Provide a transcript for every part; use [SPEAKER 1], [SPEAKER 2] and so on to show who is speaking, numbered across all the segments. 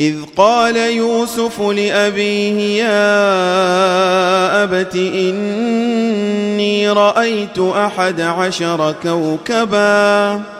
[SPEAKER 1] إذ قال يوسف لأبيه يا أبت إني رأيت أحد عشر كوكباً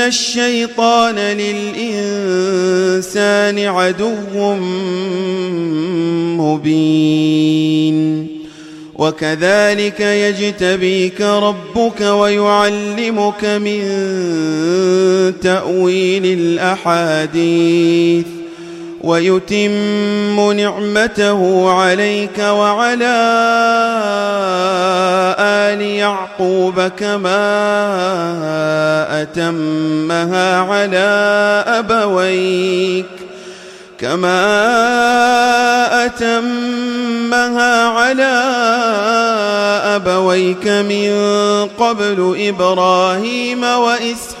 [SPEAKER 1] الشيطان للإنسان عدو مبين. وكذلك يجتبيك ربك ويعلمك من تأويل الأحاديث. ويتم نعمته عليك وعلى آل يعقوب كما أتمها على أبويك كما أتمها على أبويك من قبل إبراهيم وإسحاق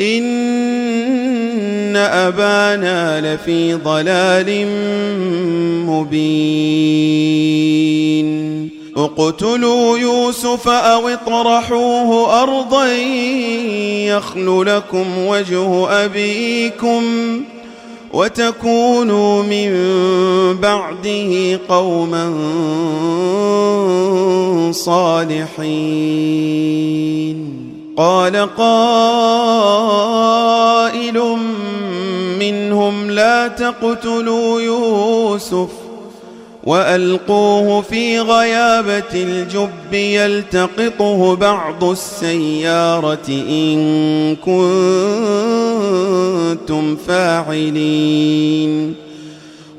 [SPEAKER 1] إن أبانا لفي ضلال مبين اقتلوا يوسف أو اطرحوه أرضا يخل لكم وجه أبيكم وتكونوا من بعده قوما صالحين قال قائل منهم لا تقتلوا يوسف وألقوه في غيابة الجب يلتقطه بعض السيارة إن كنتم فاعلين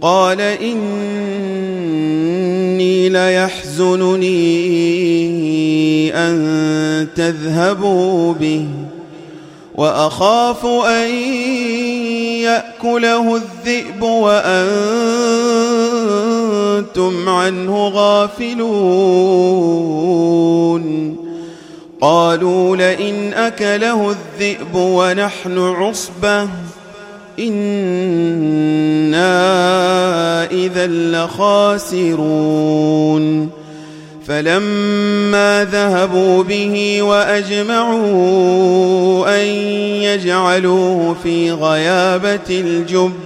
[SPEAKER 1] قال إني ليحزنني أن تذهبوا به وأخاف أن يأكله الذئب وأنتم عنه غافلون. قالوا لئن أكله الذئب ونحن عصبة إنا إذا لخاسرون فلما ذهبوا به وأجمعوا أن يجعلوه في غيابة الجب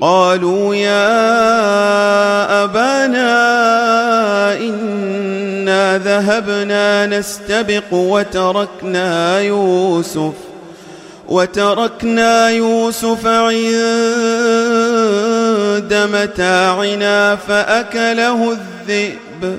[SPEAKER 1] قالوا يا أبانا إنا ذهبنا نستبق وتركنا يوسف وتركنا يوسف عند متاعنا فأكله الذئب.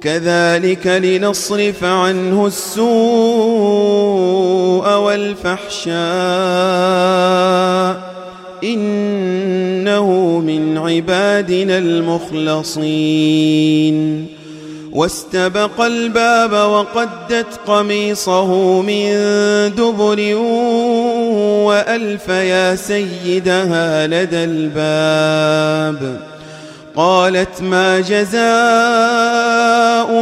[SPEAKER 1] كذلك لنصرف عنه السوء والفحشاء إنه من عبادنا المخلصين. واستبق الباب وقدت قميصه من دبر وألف يا سيدها لدى الباب. قالت ما جزاء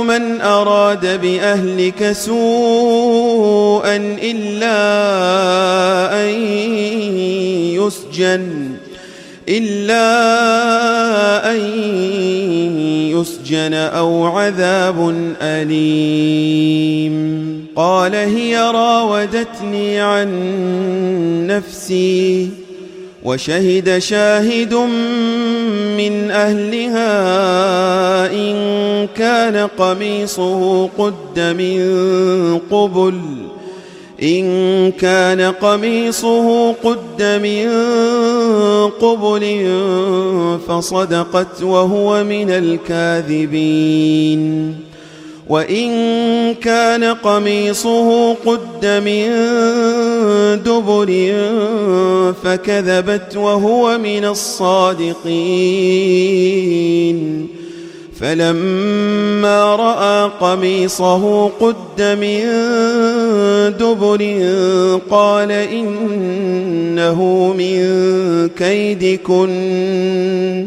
[SPEAKER 1] من أراد بأهلك سوءا إلا أن يسجن إلا أن يسجن أو عذاب أليم. قال هي راودتني عن نفسي. وشهد شاهد من أهلها إن كان قميصه قد من قبل إن كان قميصه قد من قبل فصدقت وهو من الكاذبين. وإن كان قميصه قد من دبر فكذبت وهو من الصادقين. فلما رأى قميصه قد من دبر قال إنه من كيدكن.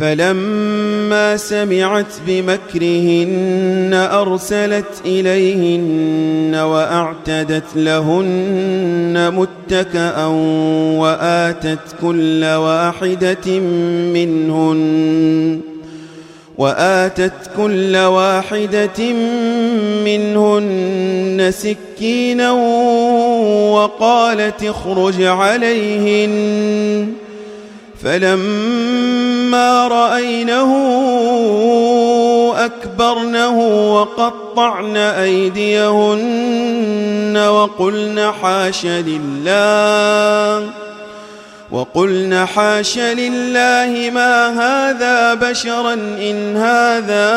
[SPEAKER 1] فلما سمعت بمكرهن أرسلت إليهن وأعتدت لهن متكأ وآتت كل واحدة منهن وآتت كل واحدة منهن سكينا وقالت اخرج عليهن فلما رأينه أكبرنه وقطعن أيديهن وقلن حاش لله وقلن حاش لله ما هذا بشرا إن هذا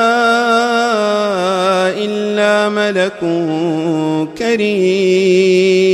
[SPEAKER 1] إلا ملك كريم.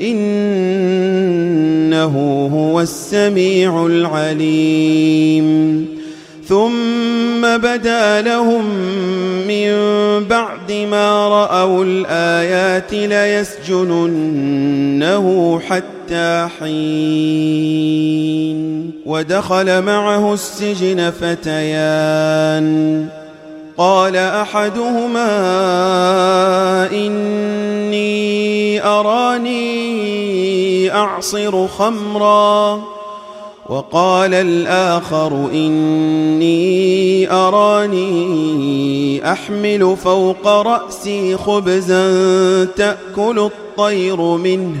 [SPEAKER 1] إنه هو السميع العليم. ثم بدا لهم من بعد ما رأوا الآيات ليسجننه حتى حين. ودخل معه السجن فتيان. قال أحدهما إني أراني أعصر خمراً وقال الآخر إني أراني أحمل فوق رأسي خبزا تأكل الطير منه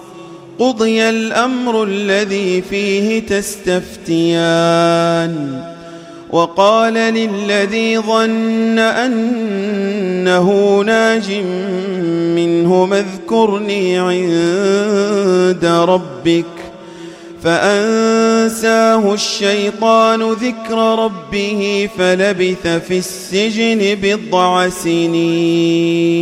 [SPEAKER 1] قضي الأمر الذي فيه تستفتيان. وقال للذي ظن أنه ناج منه اذكرني عند ربك فأنساه الشيطان ذكر ربه فلبث في السجن بضع سنين.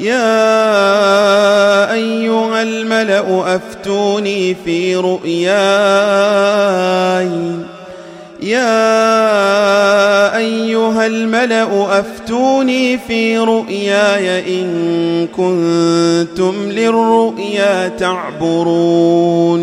[SPEAKER 1] يا أيها الملأ أفتوني في رؤياي. يا أيها الملأ أفتوني في رؤياي. إن كنتم للرؤيا تعبرون.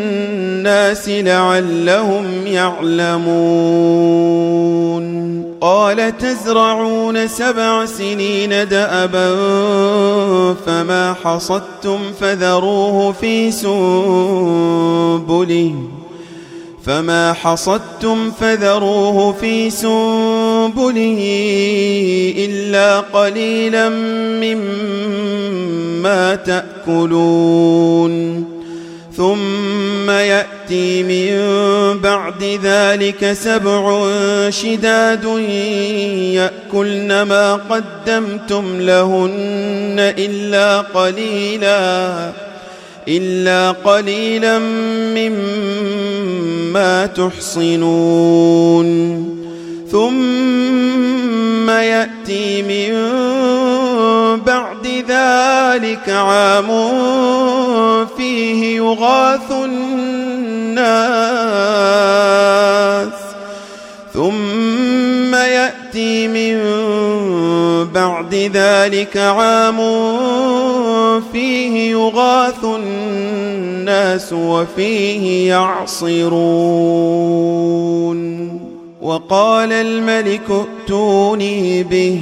[SPEAKER 1] لعلهم يعلمون. قال تزرعون سبع سنين دأبا فما حصدتم فذروه في سنبله. فما حصدتم فذروه في سنبله إلا قليلا مما تأكلون. ثم يأتي من بعد ذلك سبع شداد يأكلن ما قدمتم لهن إلا قليلا إلا قليلا مما ما تحصنون. ثم يأتي من بعد ذلك عام فيه يغاث الناس ثم يأتي من بعد ذلك عام فيه يغاث الناس وفيه يعصرون. وقال الملك ائتوني به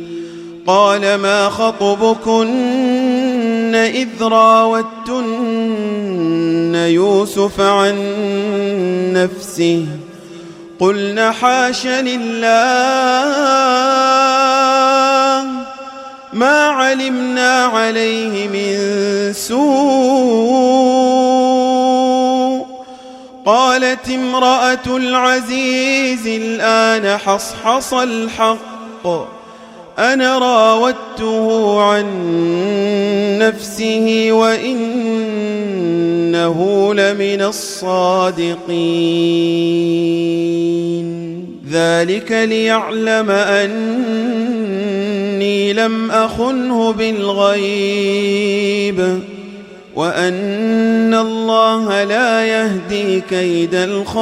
[SPEAKER 1] قال ما خطبكن إذ راوتن يوسف عن نفسه قلنا حاش لله ما علمنا عليه من سوء قالت امرأة العزيز الآن حصحص الحق أنا راودته عن نفسه وإنه لمن الصادقين. ذلك ليعلم أني لم أخنه بالغيب وأن الله لا يهدي كيد الخائنين.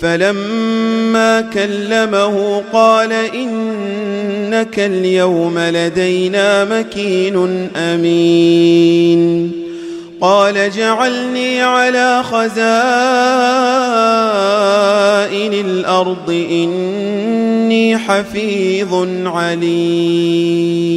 [SPEAKER 1] فلما كلمه قال إنك اليوم لدينا مكين أمين. قال جعلني على خزائن الأرض إني حفيظ عليم.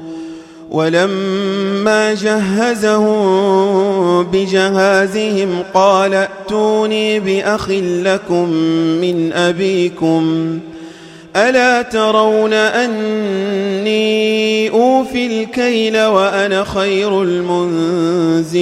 [SPEAKER 1] ولما جهزهم بجهازهم قال ائتوني بأخ لكم من أبيكم ألا ترون أني أوفي الكيل وأنا خير المنزلين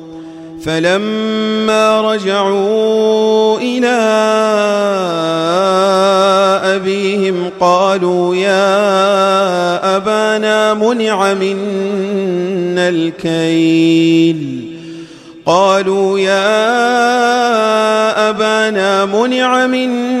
[SPEAKER 1] فلما رجعوا إلى أبيهم قالوا يا أبانا منع منا الكيل. قالوا يا أبانا منع منا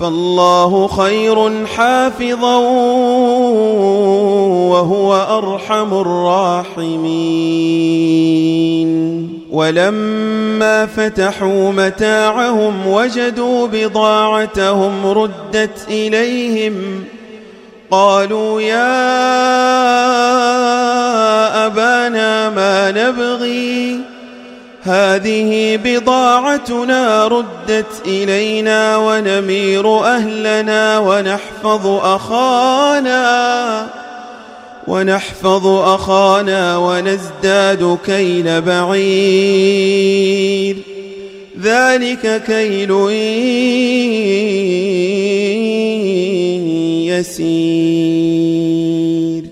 [SPEAKER 1] فالله خير حافظا وهو أرحم الراحمين. ولما فتحوا متاعهم وجدوا بضاعتهم ردت إليهم قالوا يا أبانا ما نبغي هذه بضاعتنا ردت إلينا ونمير أهلنا ونحفظ أخانا ونحفظ أخانا ونزداد كيل بعير. ذلك كيل يسير.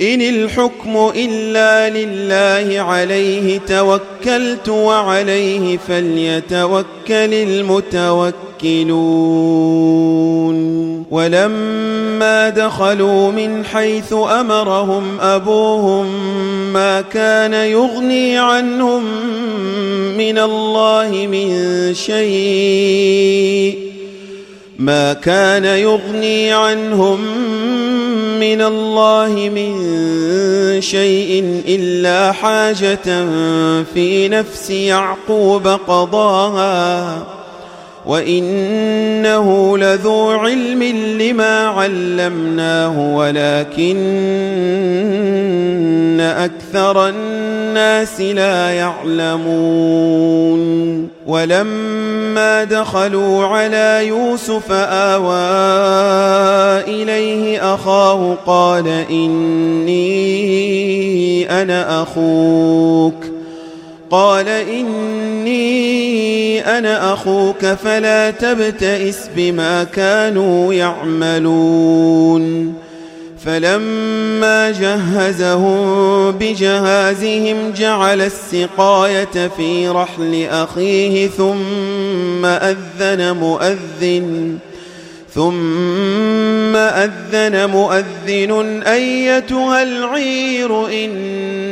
[SPEAKER 1] إن الحكم إلا لله عليه توكلت وعليه فليتوكل المتوكلون. ولما دخلوا من حيث أمرهم أبوهم ما كان يغني عنهم من الله من شيء ما كان يغني عنهم من الله من شيء إلا حاجة في نفس يعقوب قضاها. وإنه لذو علم لما علمناه ولكن أكثر الناس لا يعلمون ولما دخلوا على يوسف آوى إليه أخاه قال إني أنا أخوك قال إني أنا أخوك فلا تبتئس بما كانوا يعملون. فلما جهزهم بجهازهم جعل السقاية في رحل أخيه ثم أذن مؤذن ثم أذن مؤذن أيتها العير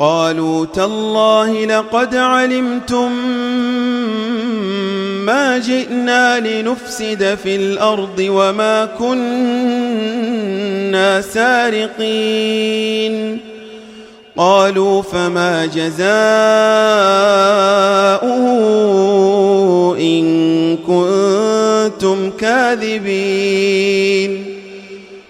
[SPEAKER 1] قالوا تالله لقد علمتم ما جئنا لنفسد في الأرض وما كنا سارقين. قالوا فما جزاؤه إن كنتم كاذبين.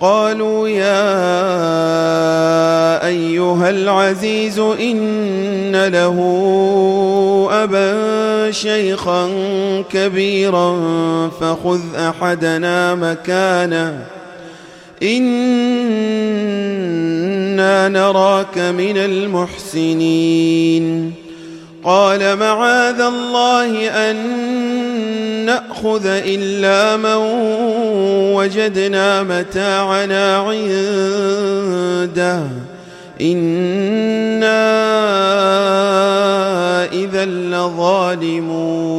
[SPEAKER 1] قالوا يا أيها العزيز إن له أبا شيخا كبيرا فخذ أحدنا مكانه. إنا نراك من المحسنين. قال معاذ الله أن نأخذ إلا من وجدنا متاعنا عنده. إنا إذا لظالمون.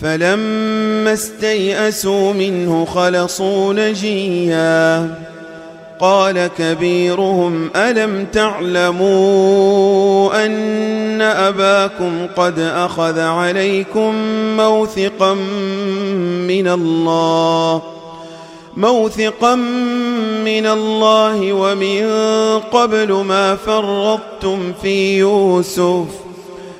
[SPEAKER 1] فلما استيئسوا منه خلصوا نجيا. قال كبيرهم ألم تعلموا أن أباكم قد أخذ عليكم موثقا من الله؟ موثقا من الله ومن قبل ما فرطتم في يوسف.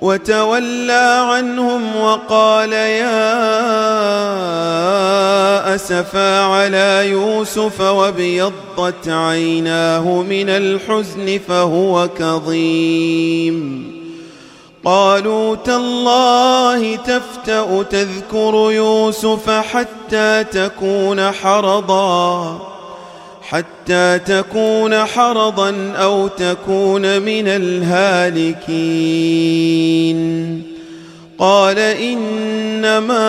[SPEAKER 1] وتولى عنهم وقال يا أسفا على يوسف وابيضت عيناه من الحزن فهو كظيم. قالوا تالله تفتأ تذكر يوسف حتى تكون حرضا. حتى تكون حرضا أو تكون من الهالكين. قال إنما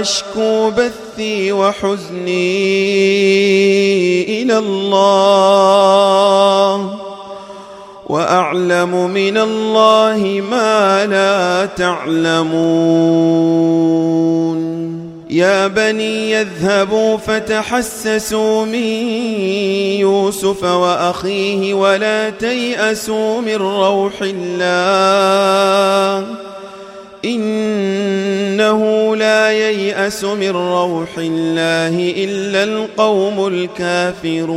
[SPEAKER 1] أشكو بثي وحزني إلى الله وأعلم من الله ما لا تعلمون. يا بني يذهبوا فتحسسوا من يوسف وأخيه ولا تيأسوا من روح الله إنه لا ييأس من روح الله إلا القوم الكافرون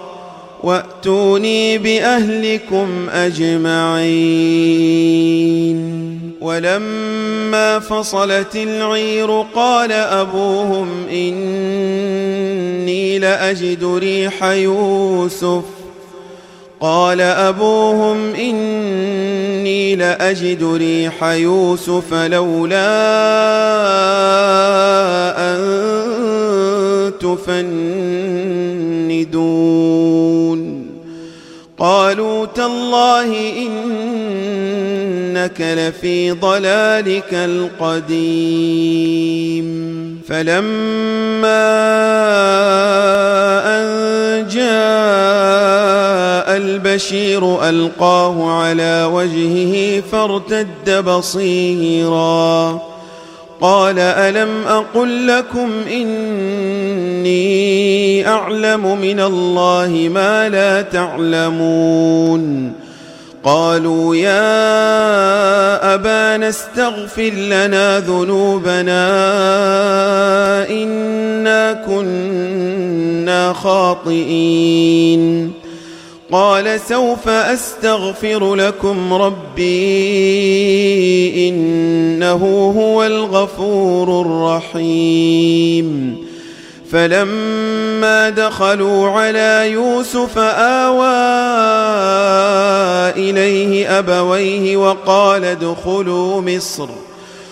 [SPEAKER 1] وأتوني بأهلكم أجمعين ولما فصلت العير قال أبوهم إني لأجد ريح يوسف قال أبوهم إني لأجد ريح يوسف لولا أن تفندون قالوا تالله إنك لفي ضلالك القديم. فلما أن جاء البشير ألقاه على وجهه فارتد بصيرا. قال ألم أقل لكم إني أعلم من الله ما لا تعلمون قالوا يا أبانا استغفر لنا ذنوبنا إنا كنا خاطئين قال سوف أستغفر لكم ربي إنه هو الغفور الرحيم. فلما دخلوا على يوسف آوى إليه أبويه وقال ادخلوا مصر.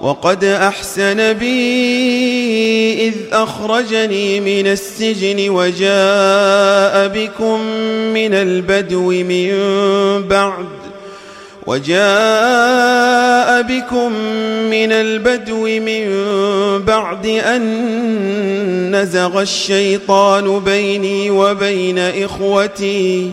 [SPEAKER 1] وقد أحسن بي إذ أخرجني من السجن وجاء بكم من البدو من بعد وجاء بكم من البدو من بعد أن نزغ الشيطان بيني وبين إخوتي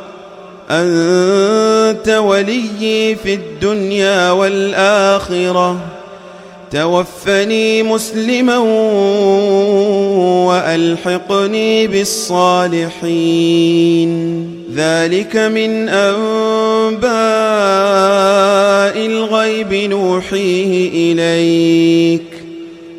[SPEAKER 1] أنت وليي في الدنيا والآخرة. توفني مسلما وألحقني بالصالحين. ذلك من أنباء الغيب نوحيه إليك.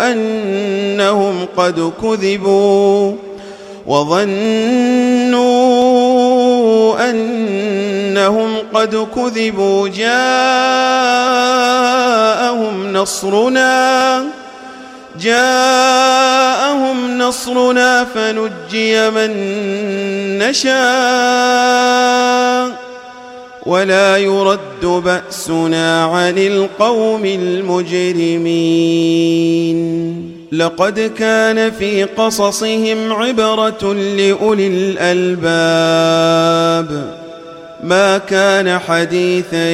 [SPEAKER 1] أنهم قد كذبوا وظنوا أنهم قد كذبوا جاءهم نصرنا جاءهم نصرنا فنجي من نشاء ولا يرد بأسنا عن القوم المجرمين. لقد كان في قصصهم عبرة لأولي الألباب. ما كان حديثا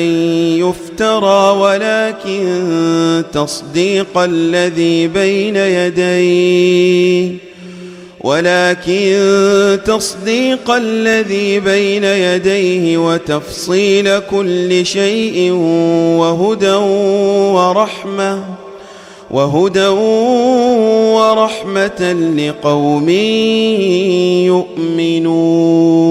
[SPEAKER 1] يفترى ولكن تصديق الذي بين يديه ولكن تصديق الذي بين يديه وتفصيل كل شيء وهدى ورحمة وهدى ورحمة لقوم يؤمنون.